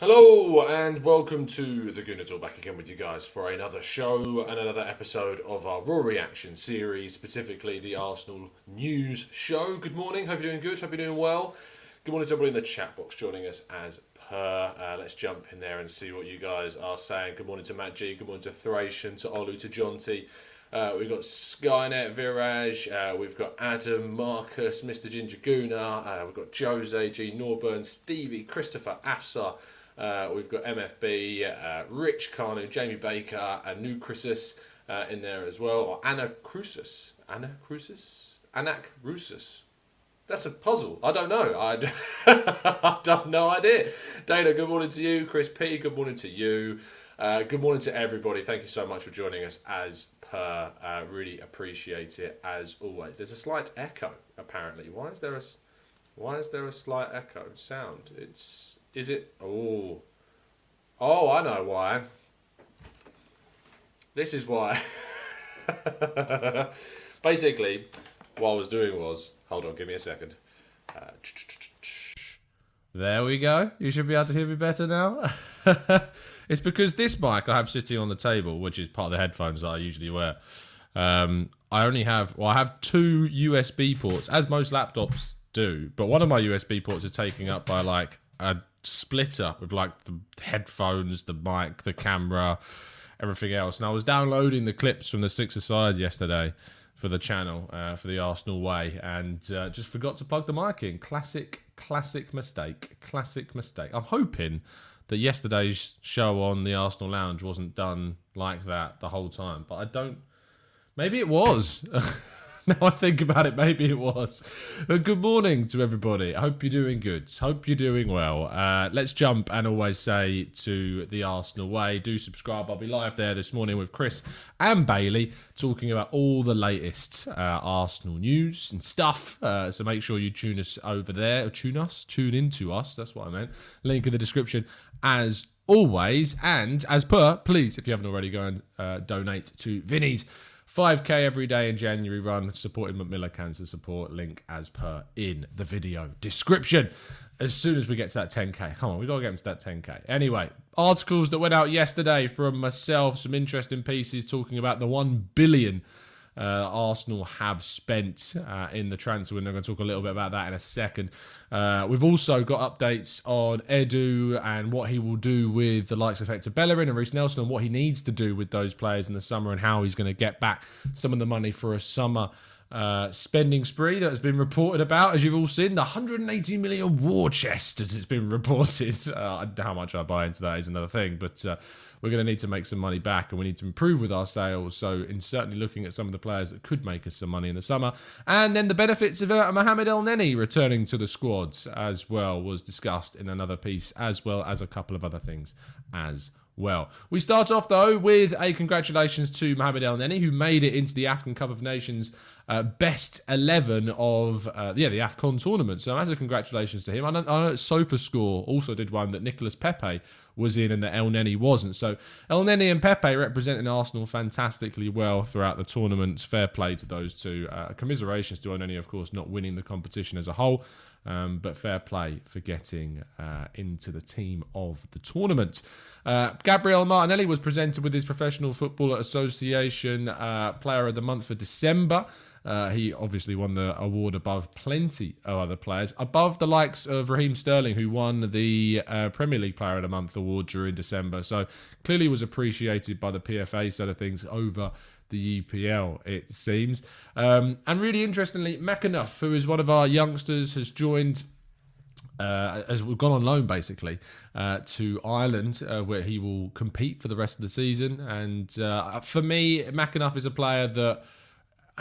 Hello and welcome to the Gooner back again with you guys for another show and another episode of our Raw Reaction series, specifically the Arsenal News Show. Good morning, hope you're doing good, hope you're doing well. Good morning to everybody in the chat box joining us as per. Uh, let's jump in there and see what you guys are saying. Good morning to Matt G, good morning to Thracian, to Olu, to Jonty. Uh, we've got Skynet, Viraj, uh, we've got Adam, Marcus, Mr. Ginger Gooner, uh, we've got Jose, G. Norburn, Stevie, Christopher, Afsa, uh, we've got MFB, uh, Rich Carnu, Jamie Baker, and New Chrysis uh, in there as well, or Anna Crucis. Anna Crucis? Anak Rusus. That's a puzzle. I don't know. I, I don't no idea. Dana, good morning to you. Chris P, good morning to you. Uh, good morning to everybody. Thank you so much for joining us as per. Uh, really appreciate it as always. There's a slight echo apparently. Why is there a why is there a slight echo sound? It's is it? Oh, oh, I know why. This is why. Basically, what I was doing was hold on, give me a second. Uh, there we go. You should be able to hear me better now. it's because this mic I have sitting on the table, which is part of the headphones that I usually wear. Um, I only have, well, I have two USB ports, as most laptops do, but one of my USB ports is taken up by like a splitter with like the headphones, the mic, the camera, everything else. And I was downloading the clips from the Six Aside yesterday for the channel uh, for the Arsenal way, and uh, just forgot to plug the mic in. Classic, classic mistake. Classic mistake. I'm hoping that yesterday's show on the Arsenal Lounge wasn't done like that the whole time, but I don't. Maybe it was. now I think about it, maybe it was. But good morning to everybody. I hope you're doing good. Hope you're doing well. Uh, let's jump and always say to the Arsenal way. Do subscribe. I'll be live there this morning with Chris and Bailey talking about all the latest uh, Arsenal news and stuff. Uh, so make sure you tune us over there. Tune us. Tune into us. That's what I meant. Link in the description as always. And as per, please, if you haven't already, go and uh, donate to Vinny's 5k every day in January run supporting Macmillan Cancer Support link as per in the video description. As soon as we get to that 10k, come on, we gotta get into that 10k. Anyway, articles that went out yesterday from myself, some interesting pieces talking about the 1 billion uh, Arsenal have spent uh, in the transfer window. I'm going to talk a little bit about that in a second. Uh, we've also got updates on Edu and what he will do with the likes of Hector Bellerin and Reiss Nelson and what he needs to do with those players in the summer and how he's going to get back some of the money for a summer. Uh, spending spree that has been reported about, as you've all seen, the 180 million war chest, as it's been reported. Uh, how much I buy into that is another thing, but uh, we're going to need to make some money back and we need to improve with our sales. So, in certainly looking at some of the players that could make us some money in the summer. And then the benefits of uh, Mohamed Elneny returning to the squads as well was discussed in another piece, as well as a couple of other things as well. We start off though with a congratulations to Mohamed Elneny, who made it into the African Cup of Nations uh, best 11 of uh, yeah the AFCON tournament. So, as a congratulations to him. I know, I know SofaScore also did one that Nicolas Pepe was in and that Elneny wasn't. So Elneny and Pepe representing Arsenal fantastically well throughout the tournament. Fair play to those two. Uh, commiserations to Elneny, of course, not winning the competition as a whole. Um, but fair play for getting uh, into the team of the tournament. Uh, Gabriel Martinelli was presented with his Professional Footballer Association uh, Player of the Month for December. Uh, he obviously won the award above plenty of other players, above the likes of Raheem Sterling, who won the uh, Premier League Player of the Month award during December. So clearly was appreciated by the PFA side of things over the EPL, it seems. Um, and really interestingly, McEneff, who is one of our youngsters, has joined uh, as we've gone on loan basically uh, to Ireland, uh, where he will compete for the rest of the season. And uh, for me, McEneff is a player that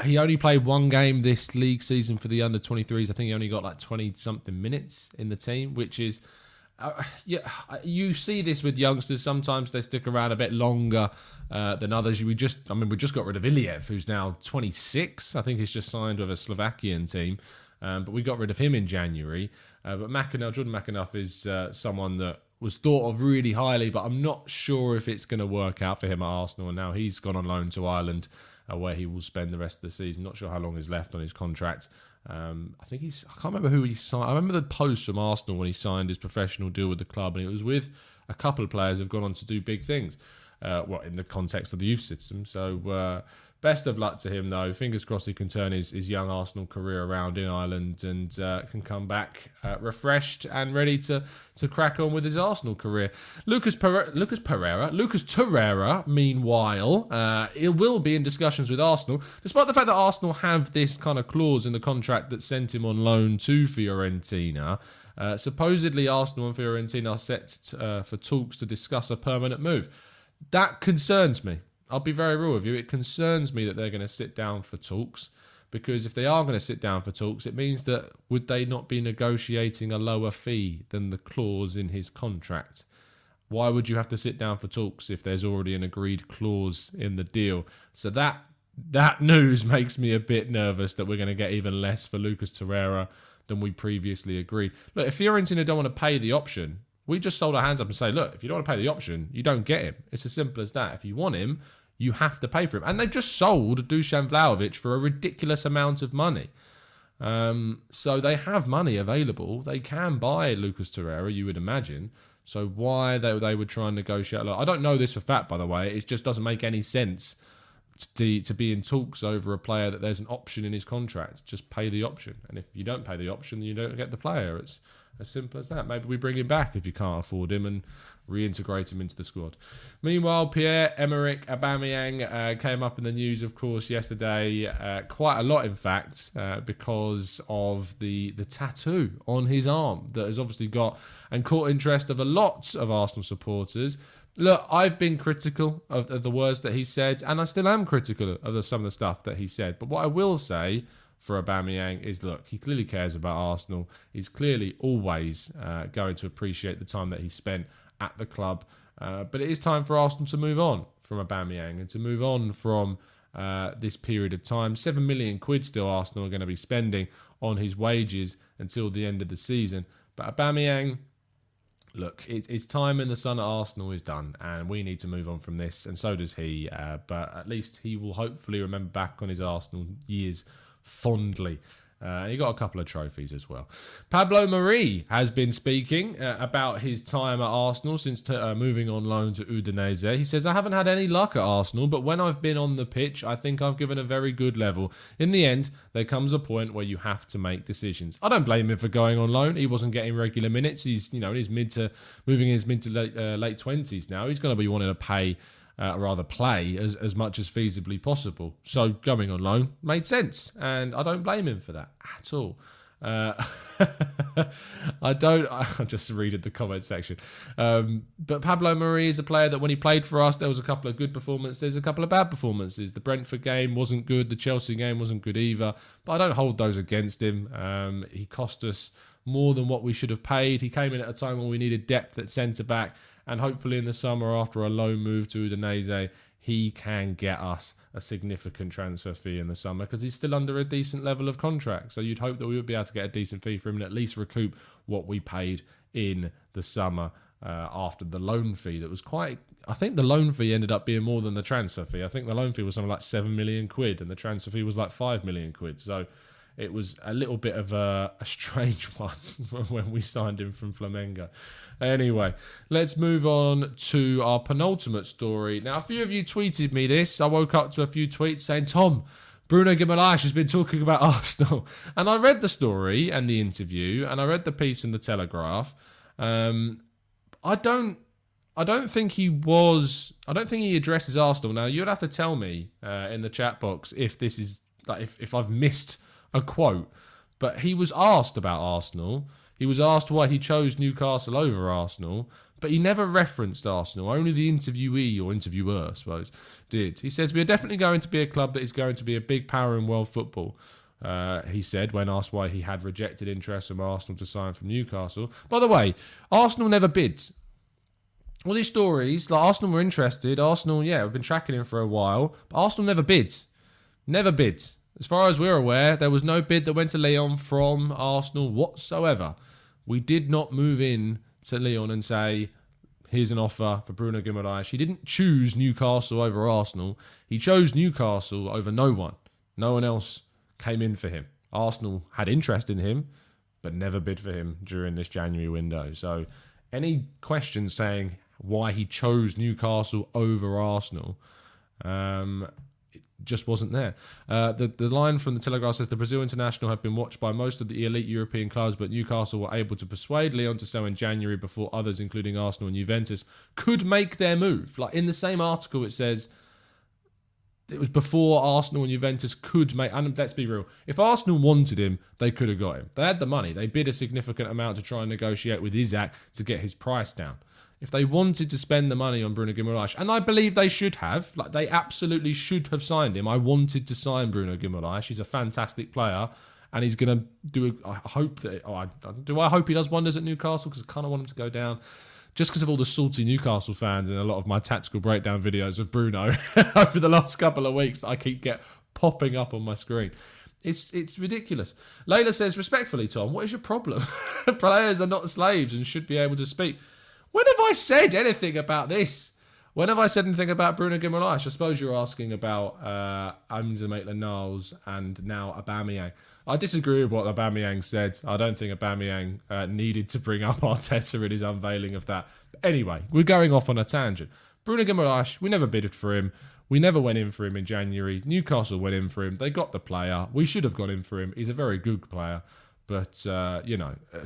he only played one game this league season for the under 23s. I think he only got like 20 something minutes in the team, which is. Uh, yeah, you see this with youngsters. Sometimes they stick around a bit longer uh, than others. We just, I mean, we just got rid of Iliev, who's now 26. I think he's just signed with a Slovakian team, um, but we got rid of him in January. Uh, but McEneff, Jordan McEneff is uh, someone that was thought of really highly, but I'm not sure if it's going to work out for him at Arsenal. And now he's gone on loan to Ireland uh, where he will spend the rest of the season. Not sure how long is left on his contract. Um, I think he's. I can't remember who he signed. I remember the post from Arsenal when he signed his professional deal with the club, and it was with a couple of players who've gone on to do big things. Uh, well, in the context of the youth system. So uh, Best of luck to him, though. Fingers crossed he can turn his, his young Arsenal career around in Ireland and uh, can come back uh, refreshed and ready to, to crack on with his Arsenal career. Lucas Pere- Lucas Pereira, Lucas Torreira, meanwhile, uh, will be in discussions with Arsenal, despite the fact that Arsenal have this kind of clause in the contract that sent him on loan to Fiorentina. Uh, supposedly, Arsenal and Fiorentina are set uh, for talks to discuss a permanent move. That concerns me I'll be very real with you. It concerns me that they're going to sit down for talks because if they are going to sit down for talks, it means that would they not be negotiating a lower fee than the clause in his contract? Why would you have to sit down for talks if there's already an agreed clause in the deal? So that that news makes me a bit nervous that we're going to get even less for Lucas Torreira than we previously agreed. Look, if Fiorentina don't want to pay the option, we just sold our hands up and say, look, if you don't want to pay the option, you don't get him. It's as simple as that. If you want him, you have to pay for him. And they've just sold Dusan Vlahovic for a ridiculous amount of money. Um, so they have money available. They can buy Lucas Torreira, you would imagine. So why they, they would try and negotiate? Look, I don't know this for fact, by the way. It just doesn't make any sense to, to be in talks over a player that there's an option in his contract. Just pay the option. And if you don't pay the option, you don't get the player. It's as simple as that. Maybe we bring him back if you can't afford him and reintegrate him into the squad. Meanwhile, Pierre Emerick Aubameyang uh, came up in the news, of course, yesterday, uh, quite a lot, in fact, uh, because of the the tattoo on his arm that has obviously got and caught interest of a lot of Arsenal supporters. Look, I've been critical of, of the words that he said, and I still am critical of the, some of the stuff that he said. But what I will say for Aubameyang is look, he clearly cares about Arsenal. He's clearly always uh, going to appreciate the time that he spent at the club. Uh, but it is time for Arsenal to move on from Aubameyang and to move on from uh, this period of time. Seven million quid still Arsenal are going to be spending on his wages until the end of the season. But Aubameyang, look, it, it's time in the sun at Arsenal is done, and we need to move on from this, and so does he. Uh, but at least he will hopefully remember back on his Arsenal years fondly. Uh, he got a couple of trophies as well. Pablo Mari has been speaking uh, about his time at Arsenal since t- uh, moving on loan to Udinese. He says, I haven't had any luck at Arsenal, but when I've been on the pitch, I think I've given a very good level. In the end, there comes a point where you have to make decisions. I don't blame him for going on loan. He wasn't getting regular minutes. He's, you know, in his mid to, moving in his mid to late, uh, late 20s now. He's going to be wanting to pay uh, rather play as, as much as feasibly possible. So going on loan made sense, and I don't blame him for that at all. Uh, I don't. I'm just reading the comment section. Um, but Pablo Mari is a player that when he played for us, there was a couple of good performances, a couple of bad performances. The Brentford game wasn't good. The Chelsea game wasn't good either. But I don't hold those against him. Um, he cost us more than what we should have paid. He came in at a time when we needed depth at centre back and hopefully in the summer after a loan move to Udinese, he can get us a significant transfer fee in the summer because he's still under a decent level of contract. So you'd hope that we would be able to get a decent fee for him and at least recoup what we paid in the summer uh, after the loan fee that was quite. I think the loan fee ended up being more than the transfer fee. I think the loan fee was something like seven million quid, and the transfer fee was like five million quid. So it was a little bit of a, a strange one when we signed him from Flamengo. Anyway, let's move on to our penultimate story. Now, a few of you tweeted me this. I woke up to a few tweets saying, Tom, Bruno Guimaraes has been talking about Arsenal. And I read the story and the interview, and I read the piece in the Telegraph. Um, I don't. I don't think he was. I don't think he addresses Arsenal. Now you'd have to tell me uh, in the chat box if this is like if, if I've missed a quote. But he was asked about Arsenal. He was asked why he chose Newcastle over Arsenal, but he never referenced Arsenal. Only the interviewee or interviewer, I suppose, did. He says, We are definitely going to be a club that is going to be a big power in world football. Uh, he said when asked why he had rejected interest from Arsenal to sign from Newcastle. By the way, Arsenal never bid. All these stories, like Arsenal were interested. Arsenal, yeah, we've been tracking him for a while, but Arsenal never bid. Never bid. As far as we're aware, there was no bid that went to Lyon from Arsenal whatsoever. We did not move in to Lyon and say, here's an offer for Bruno Guimaraes. He didn't choose Newcastle over Arsenal. He chose Newcastle over no one. No one else came in for him. Arsenal had interest in him, but never bid for him during this January window. So, any questions saying why he chose Newcastle over Arsenal um, just wasn't there. Uh, the the line from the Telegraph says the Brazil international have been watched by most of the elite European clubs, but Newcastle were able to persuade Lyon to sell in January before others, including Arsenal and Juventus, could make their move. Like in the same article, it says it was before Arsenal and Juventus could make. And let's be real, if Arsenal wanted him, they could have got him. They had the money. They bid a significant amount to try and negotiate with Isak to get his price down if they wanted to spend the money on Bruno Guimaraes, and I believe they should have, like they absolutely should have signed him. I wanted to sign Bruno Guimaraes. He's a fantastic player, and he's going to do. A, I hope that. Oh, I, do I hope he does wonders at Newcastle because I kind of want him to go down. Just because of all the salty Newcastle fans and a lot of my tactical breakdown videos of Bruno over the last couple of weeks that I keep get popping up on my screen. It's it's ridiculous. Layla says respectfully, Tom, what is your problem? Players are not slaves and should be able to speak. I said anything about this? When have I said anything about Bruno Guimaraes? I suppose you're asking about uh, Hamza Maitland-Niles and now Aubameyang. I disagree with what Aubameyang said. I don't think Aubameyang uh, needed to bring up Arteta in his unveiling of that. But anyway, we're going off on a tangent. Bruno Guimaraes, we never bid for him. We never went in for him in January. Newcastle went in for him. They got the player. We should have gone in for him. He's a very good player. But, uh, you know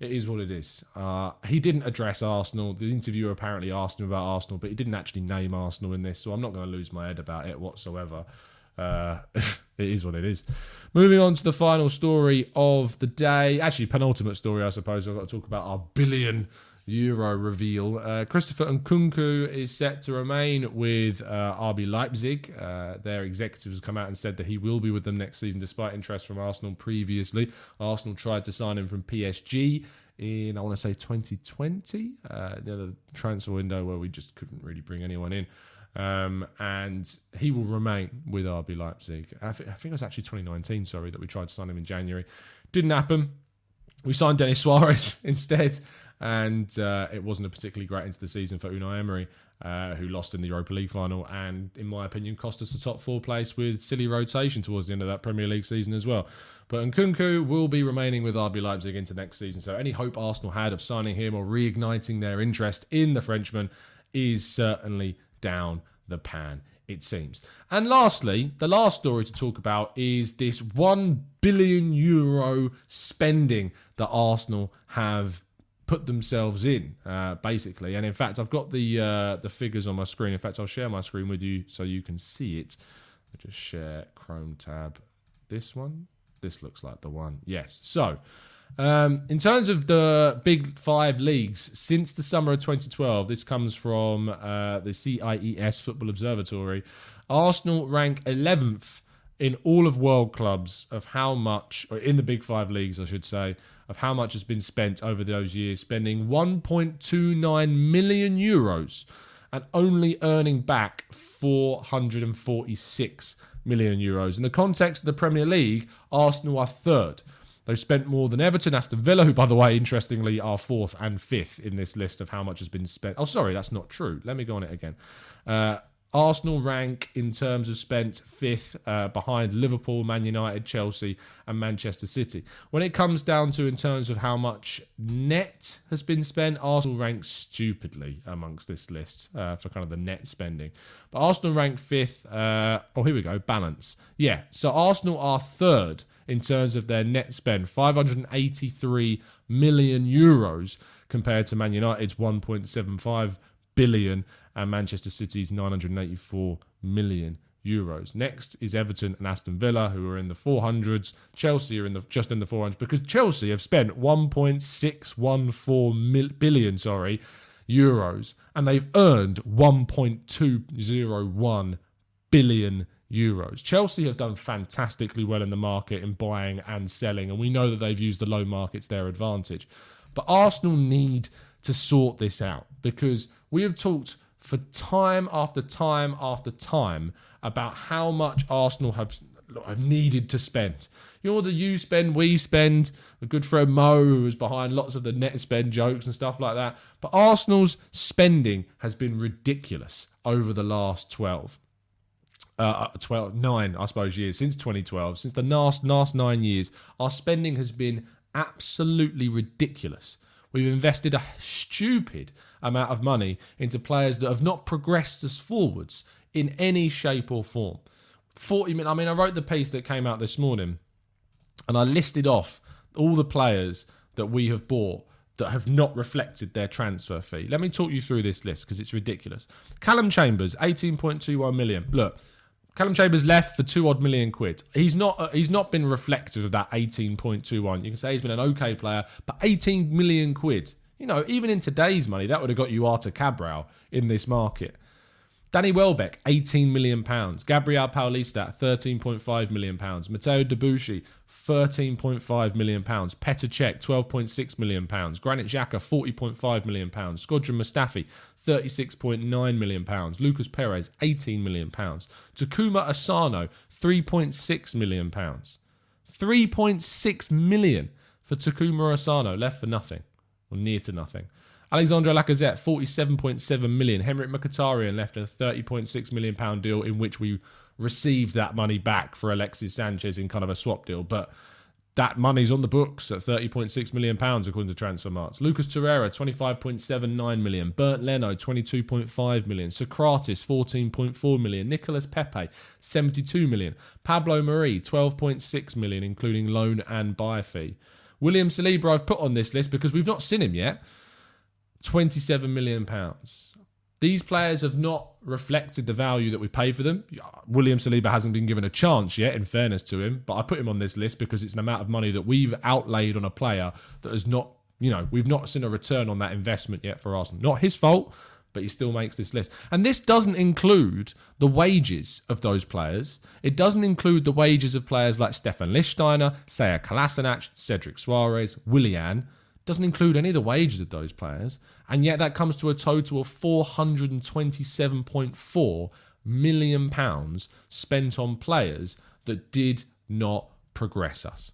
it is what it is. Uh, he didn't address Arsenal. The interviewer apparently asked him about Arsenal, but he didn't actually name Arsenal in this, so I'm not going to lose my head about it whatsoever. Uh, it is what it is. Moving on to the final story of the day, actually, penultimate story, I suppose. I've got to talk about our billion Euro reveal. Uh, Christopher Nkunku is set to remain with uh, RB Leipzig. Uh, their executives come out and said that he will be with them next season, despite interest from Arsenal previously. Arsenal tried to sign him from PSG in, I want to say, 2020, uh, the transfer window where we just couldn't really bring anyone in. Um, and he will remain with RB Leipzig. I, th- I think it was actually 2019, sorry, that we tried to sign him in January. Didn't happen. We signed Denis Suarez instead and uh, it wasn't a particularly great end to the season for Unai Emery, uh, who lost in the Europa League final, and in my opinion, cost us the top four place with silly rotation towards the end of that Premier League season as well. But Nkunku will be remaining with RB Leipzig into next season, so any hope Arsenal had of signing him or reigniting their interest in the Frenchman is certainly down the pan it seems. And lastly, the last story to talk about is this 1 billion euro spending that Arsenal have put themselves in, uh, basically. And in fact, I've got the uh, the figures on my screen. In fact, I'll share my screen with you so you can see it. I'll just share Chrome tab. This one. This looks like the one. Yes. So. Um, in terms of the big five leagues since the summer of 2012, this comes from uh, the CIES Football Observatory. Arsenal rank 11th in all of world clubs of how much, or in the big five leagues, I should say, of how much has been spent over those years, spending 1.29 million euros and only earning back 446 million euros. In the context of the Premier League, Arsenal are third. They've spent more than Everton, Aston Villa, who, by the way, interestingly, are fourth and fifth in this list of how much has been spent. Oh, sorry, that's not true. Let me go on it again. Uh, Arsenal rank in terms of spent fifth uh, behind Liverpool, Man United, Chelsea, and Manchester City. When it comes down to in terms of how much net has been spent, Arsenal ranks stupidly amongst this list uh, for kind of the net spending. But Arsenal rank fifth. Uh, oh, here we go. Balance. Yeah. So Arsenal are third in terms of their net spend, 583 million euros compared to Man United's 1.75 billion and Manchester City's 984 million euros. Next is Everton and Aston Villa, who are in the 400s. Chelsea are in the just in the 400s because Chelsea have spent 1.614 mil, billion, sorry, euros, and they've earned 1.201 billion euros. Chelsea have done fantastically well in the market in buying and selling, and we know that they've used the low markets their advantage. But Arsenal need to sort this out because we have talked for time after time after time about how much Arsenal have, have needed to spend. You know, the you spend, we spend. A good friend Mo, was behind lots of the net spend jokes and stuff like that. But Arsenal's spending has been ridiculous over the last 12. Uh, 12, nine, I suppose, years since 2012, since the last last nine years, our spending has been absolutely ridiculous. We've invested a stupid amount of money into players that have not progressed us forwards in any shape or form. 40 minutes. I mean, I wrote the piece that came out this morning and I listed off all the players that we have bought that have not reflected their transfer fee. Let me talk you through this list because it's ridiculous. Callum Chambers, 18.21 million. Look, Callum Chambers left for two odd million quid. He's not uh, he's not been reflective of that 18.21. You can say he's been an okay player, but 18 million quid. You know, even in today's money, that would have got you Arthur Cabral in this market. Danny Welbeck, 18 million pounds. Gabriel Paulista, 13.5 million pounds. Mathieu Debuchy, 13.5 million pounds. Petr Cech, 12.6 million pounds. Granit Xhaka, 40.5 million pounds. Shkodran Mustafi, 36.9 million pounds. Lucas Perez, 18 million pounds. Takuma Asano, 3.6 million pounds. 3.6 million for Takuma Asano, left for nothing or near to nothing. Alexandre Lacazette, 47.7 million. Henrikh Mkhitaryan left a 30.6 million pound deal in which we received that money back for Alexis Sanchez in kind of a swap deal, but that money's on the books at 30.6 million pounds according to Transfermarkt. Lucas Torreira 25.79 million, Bernd Leno 22.5 million, Sokratis 14.4 million, Nicolas Pepe 72 million, Pablo Mari 12.6 million including loan and buy fee. William Saliba I've put on this list because we've not seen him yet. 27 million pounds. These players have not reflected the value that we pay for them. William Saliba hasn't been given a chance yet, in fairness to him, but I put him on this list because it's an amount of money that we've outlaid on a player that has not, you know, we've not seen a return on that investment yet for Arsenal. Not his fault, but he still makes this list. And this doesn't include the wages of those players. It doesn't include the wages of players like Stefan Lichtsteiner, Sead Kolasinac, Cedric Soares, Willian doesn't include any of the wages of those players, and yet that comes to a total of 427.4 million pounds spent on players that did not progress us,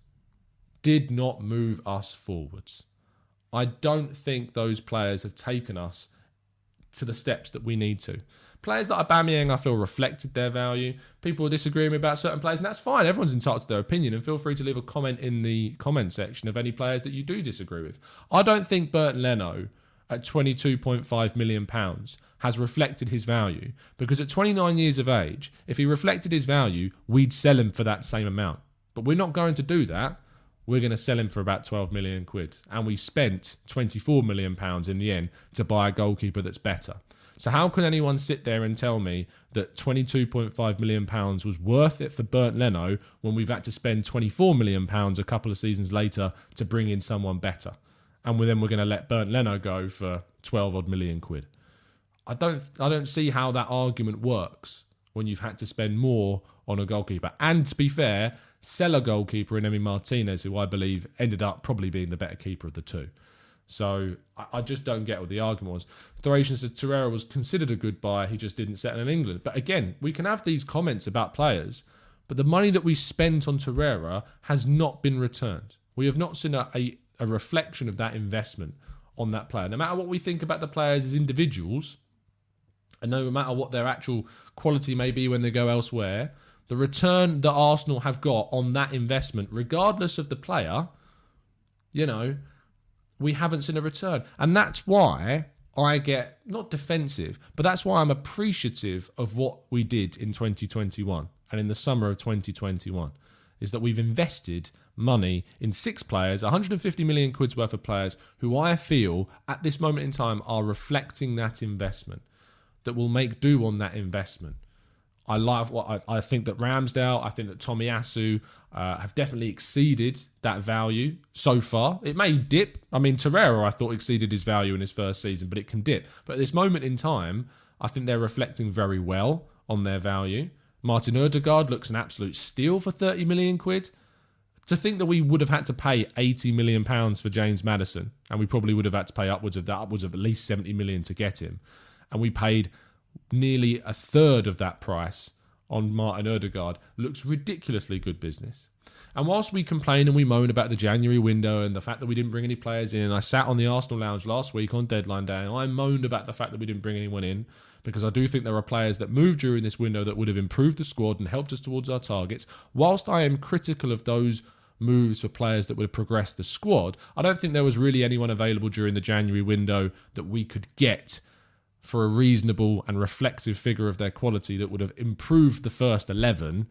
did not move us forwards. I don't think those players have taken us to the steps that we need to. Players like Aubameyang, I feel, reflected their value. People disagree with me about certain players, and that's fine. Everyone's entitled to their opinion, and feel free to leave a comment in the comment section of any players that you do disagree with. I don't think Bernd Leno at £22.5 million has reflected his value because at 29 years of age, if he reflected his value, we'd sell him for that same amount. But we're not going to do that. We're going to sell him for about 12 million quid. And we spent 24 million pounds in the end to buy a goalkeeper that's better. So how can anyone sit there and tell me that 22.5 million pounds was worth it for Bernd Leno when we've had to spend 24 million pounds a couple of seasons later to bring in someone better, and then we're going to let Bernd Leno go for 12 odd million quid? I don't I don't see how that argument works when you've had to spend more on a goalkeeper. And to be fair, sell a goalkeeper in Emi Martinez, who I believe ended up probably being the better keeper of the two. So I, I just don't get what the argument was. Thracian says Torreira was considered a good buy, he just didn't settle in England. But again, we can have these comments about players, but the money that we spent on Torreira has not been returned. We have not seen a, a, a reflection of that investment on that player. No matter what we think about the players as individuals, and no matter what their actual quality may be when they go elsewhere, the return that Arsenal have got on that investment, regardless of the player, you know, we haven't seen a return. And that's why I get not defensive, but that's why I'm appreciative of what we did in 2021 and in the summer of 2021 is that we've invested money in six players, 150 million quid's worth of players who I feel at this moment in time are reflecting that investment, that will make do on that investment. I love what I, I think that Ramsdale, I think that Tomiyasu uh, have definitely exceeded that value so far. It may dip. I mean, Torreira, I thought exceeded his value in his first season, but it can dip. But at this moment in time, I think they're reflecting very well on their value. Martin Odegaard looks an absolute steal for 30 million quid. To think that we would have had to pay 80 million pounds for James Maddison, and we probably would have had to pay upwards of that, upwards of at least 70 million to get him, and we paid nearly a third of that price on Martin Odegaard, looks ridiculously good business. And whilst we complain and we moan about the January window and the fact that we didn't bring any players in, I sat on the Arsenal lounge last week on deadline day and I moaned about the fact that we didn't bring anyone in because I do think there are players that moved during this window that would have improved the squad and helped us towards our targets. Whilst I am critical of those moves for players that would progress the squad, I don't think there was really anyone available during the January window that we could get for a reasonable and reflective figure of their quality that would have improved the first 11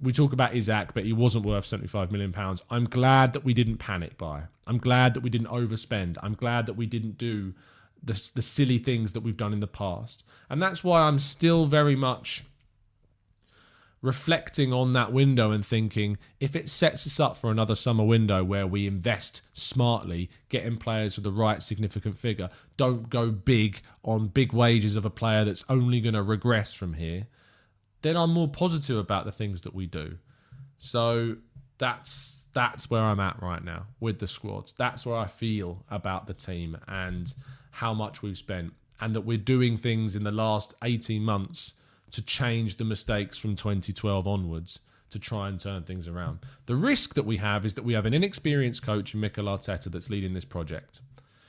we talk about Isak, but he wasn't worth 75 million pounds. I'm glad that we didn't panic buy. I'm glad that we didn't overspend. I'm glad that we didn't do the, the silly things that we've done in the past. And that's why I'm still very much reflecting on that window and thinking if it sets us up for another summer window where we invest smartly, getting players with the right significant figure, don't go big on big wages of a player that's only going to regress from here, then I'm more positive about the things that we do. So that's that's where I'm at right now with the squads. That's where I feel about the team and how much we've spent and that we're doing things in the last 18 months to change the mistakes from 2012 onwards to try and turn things around. The risk that we have is that we have an inexperienced coach Mikel Arteta that's leading this project.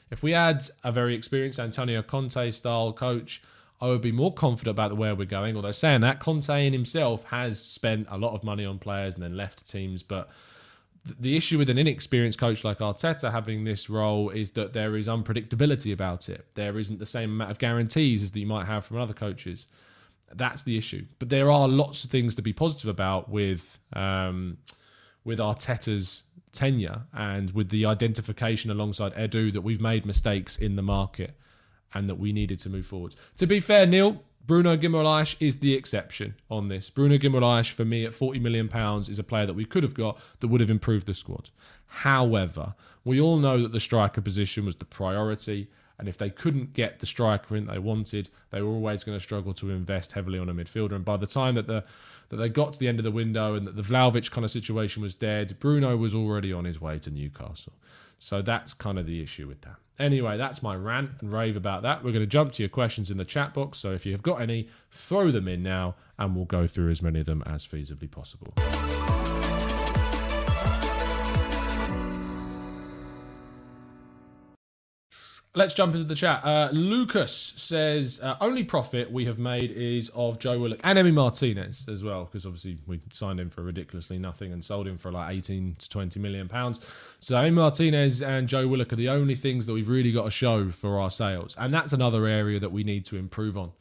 If we add a very experienced Antonio Conte style coach, I would be more confident about the where we're going. Although saying that, Conte in himself has spent a lot of money on players and then left teams, but the issue with an inexperienced coach like Arteta having this role is that there is unpredictability about it. There isn't the same amount of guarantees as that you might have from other coaches. That's the issue. But there are lots of things to be positive about with um, with Arteta's tenure and with the identification alongside Edu that we've made mistakes in the market and that we needed to move forwards. To be fair, Neil, Bruno Guimaraes is the exception on this. Bruno Guimaraes, for me, at £40 million, is a player that we could have got that would have improved the squad. However, we all know that the striker position was the priority. And if they couldn't get the striker in they wanted, they were always going to struggle to invest heavily on a midfielder. And by the time that the that they got to the end of the window and that the Vlahovic kind of situation was dead, Bruno was already on his way to Newcastle. So that's kind of the issue with that. Anyway, that's my rant and rave about that. We're going to jump to your questions in the chat box. So if you have got any, throw them in now and we'll go through as many of them as feasibly possible. Let's jump into the chat. Uh, Lucas says uh, only profit we have made is of Joe Willock and Emi Martinez as well, because obviously we signed him for ridiculously nothing and sold him for like 18 to 20 million pounds. So Emi Martinez and Joe Willock are the only things that we've really got to show for our sales, and that's another area that we need to improve on.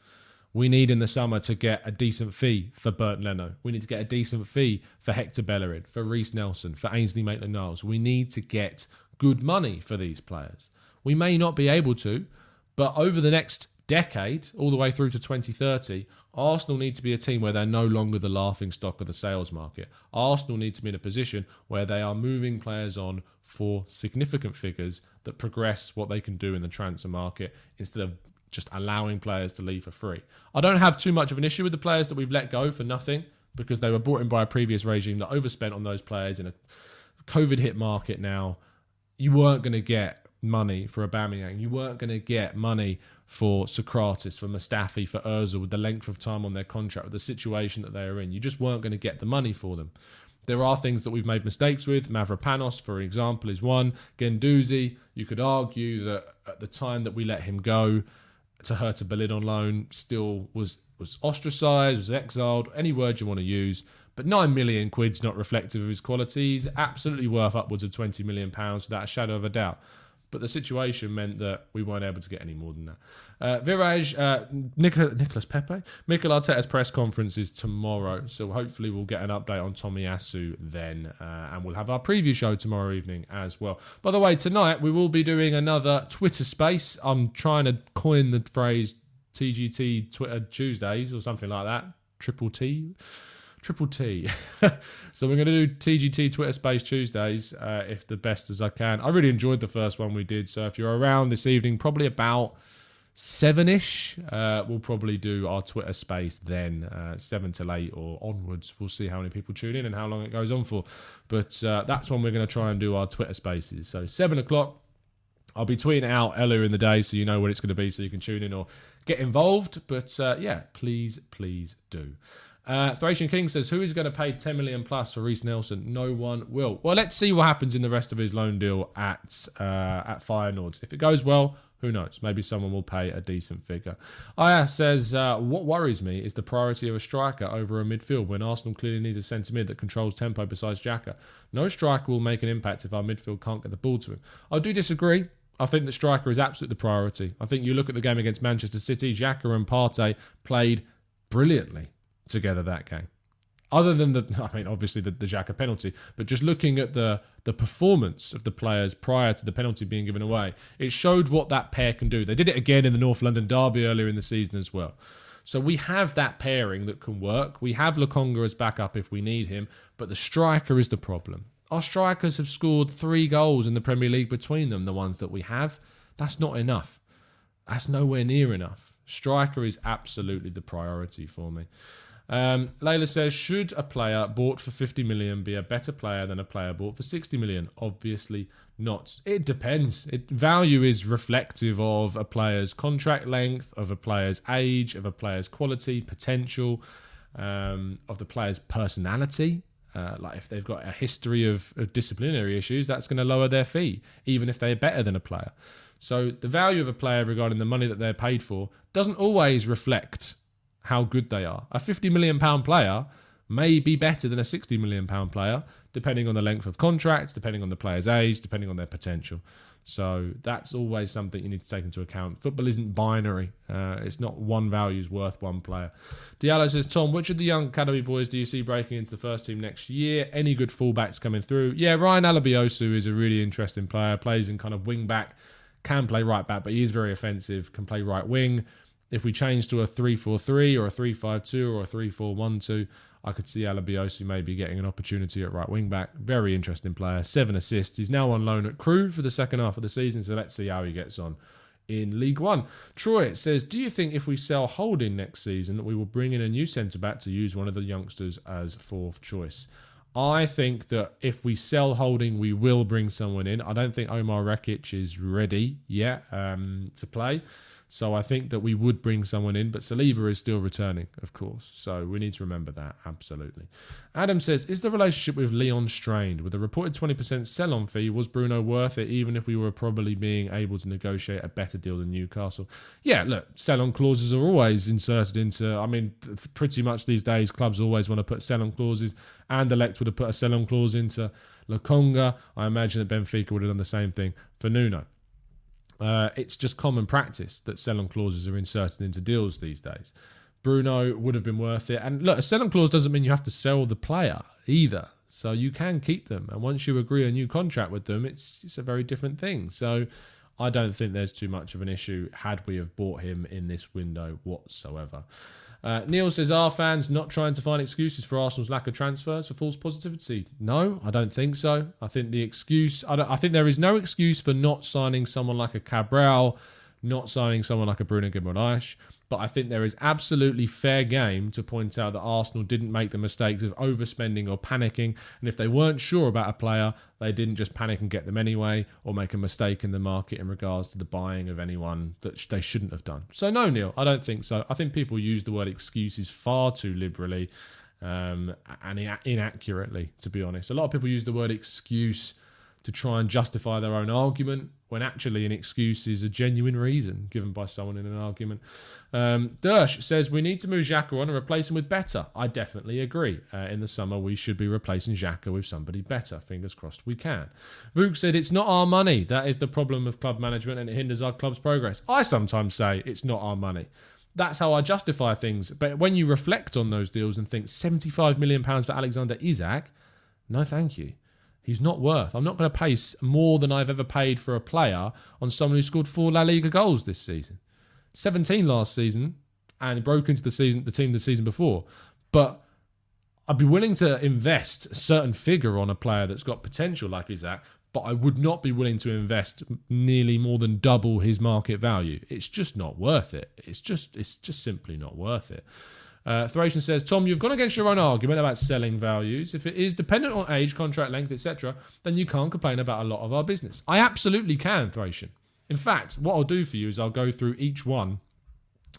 We need in the summer to get a decent fee for Bernd Leno. We need to get a decent fee for Hector Bellerin, for Reiss Nelson, for Ainsley Maitland-Niles. We need to get good money for these players. We may not be able to, but over the next decade, all the way through to 2030, Arsenal need to be a team where they're no longer the laughing stock of the sales market. Arsenal need to be in a position where they are moving players on for significant figures that progress what they can do in the transfer market instead of just allowing players to leave for free. I don't have too much of an issue with the players that we've let go for nothing because they were brought in by a previous regime that overspent on those players in a COVID hit market now. You weren't going to get money for Aubameyang. You weren't going to get money for Sokratis, for Mustafi, for Ozil with the length of time on their contract, with the situation that they are in. You just weren't going to get the money for them. There are things that we've made mistakes with. Mavropanos, for example, is one. Guendouzi, you could argue that at the time that we let him go to Hertha Berlin on loan, still was was ostracised, was exiled, any word you want to use. But nine million quid's not reflective of his qualities. Absolutely worth upwards of twenty million pounds without a shadow of a doubt. But the situation meant that we weren't able to get any more than that. Uh, Viraj, uh, Nicholas Pepe, Mikel Arteta's press conference is tomorrow, so hopefully we'll get an update on Tomiyasu then, uh, and we'll have our preview show tomorrow evening as well. By the way, tonight we will be doing another Twitter space. I'm trying to coin the phrase TGT Twitter Tuesdays or something like that. Triple T. Triple T. so we're going to do TGT Twitter Space Tuesdays, uh, if the best as I can. I really enjoyed the first one we did. So if you're around this evening, probably about seven ish, uh, we'll probably do our Twitter Space then, uh, seven till eight or onwards. We'll see how many people tune in and how long it goes on for. But uh, that's when we're going to try and do our Twitter Spaces. So seven o'clock. I'll be tweeting out earlier in the day so you know what it's going to be so you can tune in or get involved. But uh, yeah, please, please do. Uh, Thracian King says, "Who is going to pay 10 million plus for Reiss Nelson? No one will. Well, let's see what happens in the rest of his loan deal at uh, at Feyenoord. If it goes well, who knows? Maybe someone will pay a decent figure." Aya says, uh, "What worries me is the priority of a striker over a midfield when Arsenal clearly needs a centre mid that controls tempo besides Xhaka. No striker will make an impact if our midfield can't get the ball to him." I do disagree. I think that striker is absolutely the priority. I think you look at the game against Manchester City, Xhaka and Partey played brilliantly together that game. Other than the, I mean, obviously the, the Xhaka penalty, but just looking at the the performance of the players prior to the penalty being given away, it showed what that pair can do. They did it again in the North London derby earlier in the season as well. So we have that pairing that can work. We have Lokonga as backup if we need him, but the striker is the problem. Our strikers have scored three goals in the Premier League between them, the ones that we have. That's not enough. That's nowhere near enough. Striker is absolutely the priority for me. Um, Layla says, should a player bought for 50 million be a better player than a player bought for 60 million? Obviously not. It depends. It, value is reflective of a player's contract length, of a player's age, of a player's quality, potential, um, of the player's personality. Uh, like if they've got a history of, of disciplinary issues, that's going to lower their fee, even if they're better than a player. So the value of a player regarding the money that they're paid for doesn't always reflect how good they are. A 50 million pound player may be better than a 60 million pound player, depending on the length of contract, depending on the player's age, depending on their potential. So that's always something you need to take into account. Football isn't binary. Uh, it's not one value is worth one player. Diallo says, Tom, which of the young academy boys do you see breaking into the first team next year? Any good fullbacks coming through? Yeah, Ryan Alebiosu is a really interesting player. Plays in kind of wing back, can play right back, but he is very offensive. Can play right wing. If we change to a 3-4-3 or a 3-5-2 or a 3-4-1-2, I could see Alebiosu maybe getting an opportunity at right wing back. Very interesting player. Seven assists. He's now on loan at Crewe for the second half of the season, so let's see how he gets on in League One. Troy says, Do you think if we sell Holding next season, we will bring in a new centre back to use one of the youngsters as fourth choice? I think that if we sell Holding, we will bring someone in. I don't think Omar Rekik is ready yet um, to play. So I think that we would bring someone in, but Saliba is still returning, of course. So we need to remember that, absolutely. Adam says, Is the relationship with Lyon strained? With a reported 20% sell on fee, was Bruno worth it, even if we were probably being able to negotiate a better deal than Newcastle? Yeah, look, sell on clauses are always inserted into, I mean, pretty much these days, clubs always want to put sell on clauses. Anderlecht would have put a sell on clause into Lokonga. I imagine that Benfica would have done the same thing for Nuno. Uh, it's just common practice that sell-on clauses are inserted into deals these days. Bruno would have been worth it. And look, a sell-on clause doesn't mean you have to sell the player either. So you can keep them. And once you agree a new contract with them, it's it's a very different thing. So I don't think there's too much of an issue had we have bought him in this window whatsoever. Uh, Neil says, Are fans not trying to find excuses for Arsenal's lack of transfers for false positivity? No, I don't think so. I think the excuse, I, I think there is no excuse for not signing someone like a Cabral, not signing someone like a Bruno Guimaraes. But I think there is absolutely fair game to point out that Arsenal didn't make the mistakes of overspending or panicking. And if they weren't sure about a player, they didn't just panic and get them anyway, or make a mistake in the market in regards to the buying of anyone that they shouldn't have done. So, no, Neil, I don't think so. I think people use the word excuses far too liberally um, and inaccurately, to be honest. A lot of people use the word excuse to try and justify their own argument when actually an excuse is a genuine reason given by someone in an argument. Um, Dersh says we need to move Xhaka on and replace him with better. I definitely agree. Uh, in the summer, we should be replacing Xhaka with somebody better. Fingers crossed we can. Vuk said it's not our money. That is the problem of club management and it hinders our club's progress. I sometimes say it's not our money. That's how I justify things. But when you reflect on those deals and think £75 million for Alexander Isak, no thank you. He's not worth. I'm not going to pay more than I've ever paid for a player on someone who scored four La Liga goals this season. 17 last season, and broke into the season, the team the season before. But I'd be willing to invest a certain figure on a player that's got potential like Isak, but I would not be willing to invest nearly more than double his market value. It's just not worth it. It's just it's just simply not worth it. Uh, Thracian says, Tom, you've gone against your own argument about selling values. If it is dependent on age, contract length, etc., then you can't complain about a lot of our business. I absolutely can, Thracian. In fact, what I'll do for you is I'll go through each one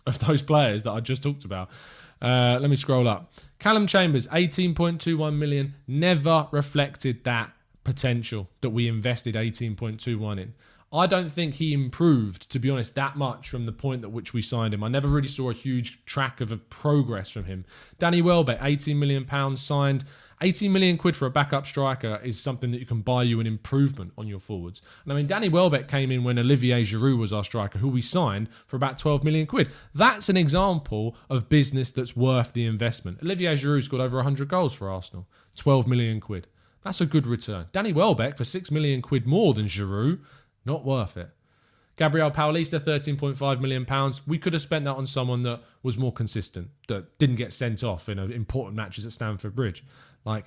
of those players that I just talked about. Uh, let me scroll up. Callum Chambers, 18.21 million, never reflected that potential that we invested 18.21 in. I don't think he improved, to be honest, that much from the point at which we signed him. I never really saw a huge track of progress from him. Danny Welbeck, 18 million pounds signed. 18 million quid for a backup striker is something that you can buy you an improvement on your forwards. And I mean, Danny Welbeck came in when Olivier Giroud was our striker, who we signed for about 12 million quid. That's an example of business that's worth the investment. Olivier Giroud scored over 100 goals for Arsenal, 12 million quid. That's a good return. Danny Welbeck for 6 million quid more than Giroud not worth it. Gabriel Paulista, £13.5 million. We could have spent that on someone that was more consistent, that didn't get sent off in important matches at Stamford Bridge. Like,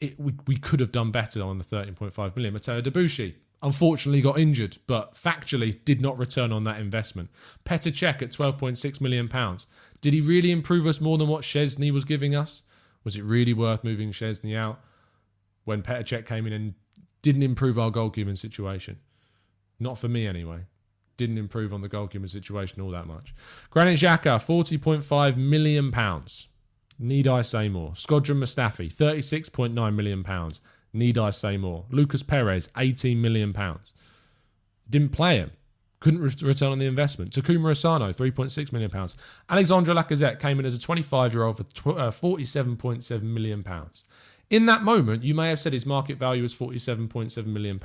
it, we, we could have done better on the 13.5 million. Mathieu Debuchy, unfortunately got injured, but factually did not return on that investment. Petr Cech at £12.6 million. Did he really improve us more than what Szczesny was giving us? Was it really worth moving Szczesny out when Petr Cech came in and didn't improve our goalkeeping situation? Not for me, anyway. Didn't improve on the goalkeeper situation all that much. Granit Xhaka, £40.5 million. Need I say more? Shkodran Mustafi, £36.9 million. Need I say more? Lucas Perez, £18 million. Didn't play him. Couldn't re- return on the investment. Takuma Asano, £3.6 million. Alexandre Lacazette came in as a 25 year old for tw- uh, £47.7 million. In that moment, you may have said his market value was £47.7 million.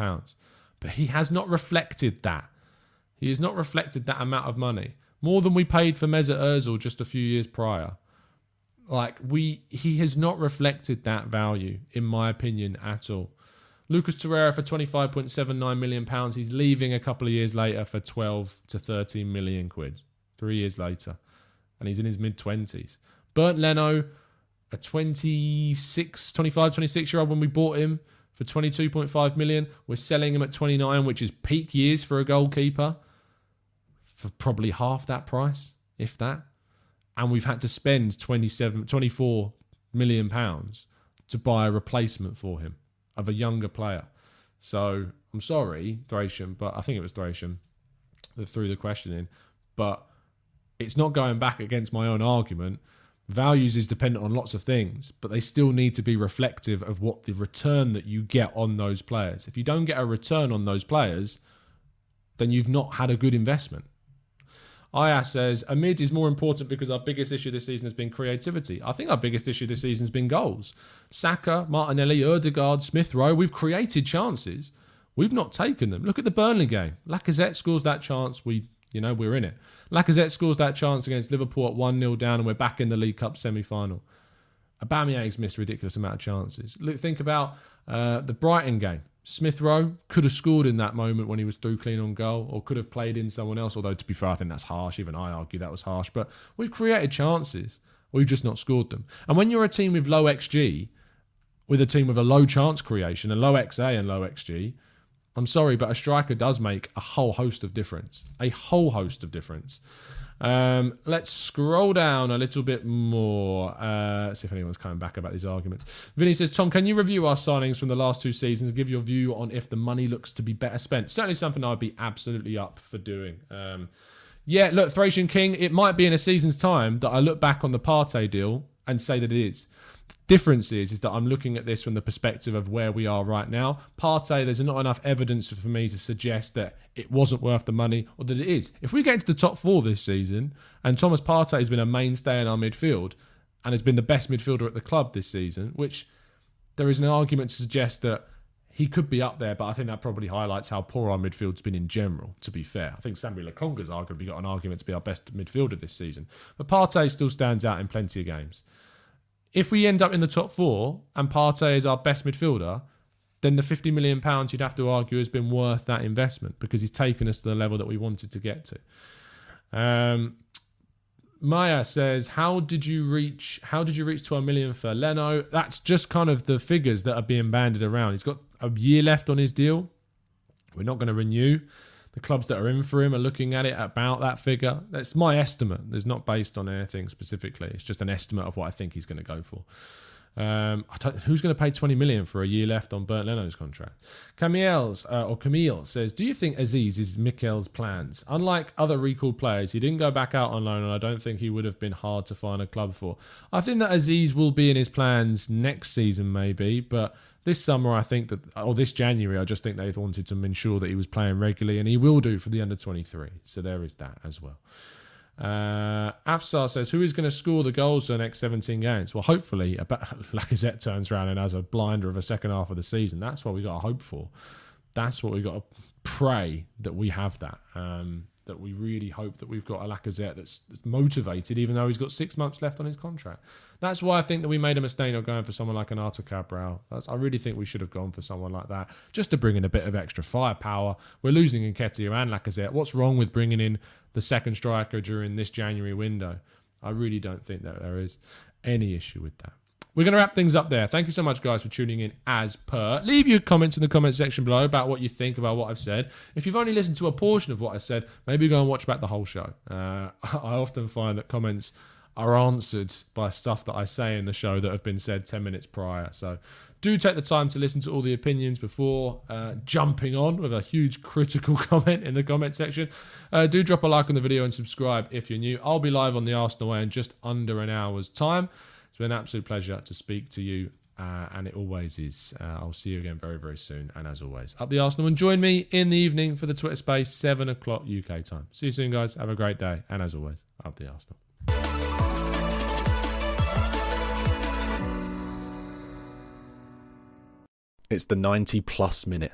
But he has not reflected that. He has not reflected that amount of money. More than we paid for Mesut Ozil just a few years prior. Like we he has not reflected that value, in my opinion, at all. Lucas Torreira for £25.79 million. He's leaving a couple of years later for 12 to 13 million quid. Three years later. And he's in his mid 20s. Bernd Leno, a 26, 25, 26 year old when we bought him, for 22.5 million. We're selling him at 29, which is peak years for a goalkeeper, for probably half that price, if that. And we've had to spend 27, 24 million pounds to buy a replacement for him of a younger player. So I'm sorry, Thracian, but I think it was Thracian that threw the question in. But it's not going back against my own argument values is dependent on lots of things, but they still need to be reflective of what the return that you get on those players. If you don't get a return on those players, then you've not had a good investment. Aya says, a mid is more important because our biggest issue this season has been creativity. I think our biggest issue this season has been goals. Saka, Martinelli, Odegaard, Smith Rowe, we've created chances. We've not taken them. Look at the Burnley game. Lacazette scores that chance. We you know, we're in it. Lacazette scores that chance against Liverpool at 1 0 down, and we're back in the League Cup semi final. Aubameyang's missed a ridiculous amount of chances. Look, think about uh, the Brighton game. Smith Rowe could have scored in that moment when he was through clean on goal, or could have played in someone else. Although, to be fair, I think that's harsh. Even I argue that was harsh. But we've created chances. We've just not scored them. And when you're a team with low XG, with a team with a low chance creation, a low XA and low XG, I'm sorry, but a striker does make a whole host of difference. A whole host of difference. Um, let's scroll down a little bit more. Uh, let's see if anyone's coming back about these arguments. Vinny says, Tom, can you review our signings from the last two seasons and give your view on if the money looks to be better spent? Certainly something I'd be absolutely up for doing. Um, yeah, look, Thracian King, it might be in a season's time that I look back on the Partey deal and say that it is difference is is that I'm looking at this from the perspective of where we are right now. Partey, there's not enough evidence for me to suggest that it wasn't worth the money or that it is. If we get into the top four this season and Thomas Partey has been a mainstay in our midfield and has been the best midfielder at the club this season, which there is an argument to suggest that he could be up there, but I think that probably highlights how poor our midfield's been in general, to be fair. I think Sambi Lokonga's arguably got an argument to be our best midfielder this season. But Partey still stands out in plenty of games if we end up in the top four and Partey is our best midfielder, then the 50 million pounds you'd have to argue has been worth that investment because he's taken us to the level that we wanted to get to. Um, Maya says, "How did you reach? How did you reach to a million for Leno? That's just kind of the figures that are being banded around. He's got a year left on his deal. We're not going to renew the clubs that are in for him are looking at it about that figure. That's my estimate. It's not based on anything specifically. It's just an estimate of what I think he's going to go for. Um, who's going to pay 20 million for a year left on Bernd Leno's contract? Camille's uh, or Camille says, "Do you think Azeez is Mikel's plans? Unlike other recalled players, he didn't go back out on loan, and I don't think he would have been hard to find a club for. I think that Azeez will be in his plans next season, maybe, but." This summer, I think that, or this January, I just think they've wanted to ensure that he was playing regularly, and he will do for the under 23. So there is that as well. Uh, Afsar says, Who is going to score the goals for the next 17 games? Well, hopefully, Lacazette turns around and has a blinder of a second half of the season. That's what we got to hope for. That's what we got to pray that we have that. Um, that we really hope that we've got a Lacazette that's, that's, motivated, even though he's got six months left on his contract. That's why I think that we made a mistake of going for someone like an Arthur Cabral. That's, I really think we should have gone for someone like that, just to bring in a bit of extra firepower. We're losing Nketiah and Lacazette. What's wrong with bringing in the second striker during this January window? I really don't think that there is any issue with that. We're going to wrap things up there. Thank you so much, guys, for tuning in as per. Leave your comments in the comment section below about what you think about what I've said. If you've only listened to a portion of what I said, maybe go and watch back the whole show. Uh, I often find that comments are answered by stuff that I say in the show that have been said 10 minutes prior. So do take the time to listen to all the opinions before uh, jumping on with a huge critical comment in the comment section. Uh, do drop a like on the video and subscribe if you're new. I'll be live on the Arsenal way in just under an hour's time. It's been an absolute pleasure to speak to you, uh, and it always is. Uh, I'll see you again very, very soon. And as always, up the Arsenal and join me in the evening for the Twitter space, 7 o'clock UK time. See you soon, guys. Have a great day. And as always, up the Arsenal. It's the 90 plus minute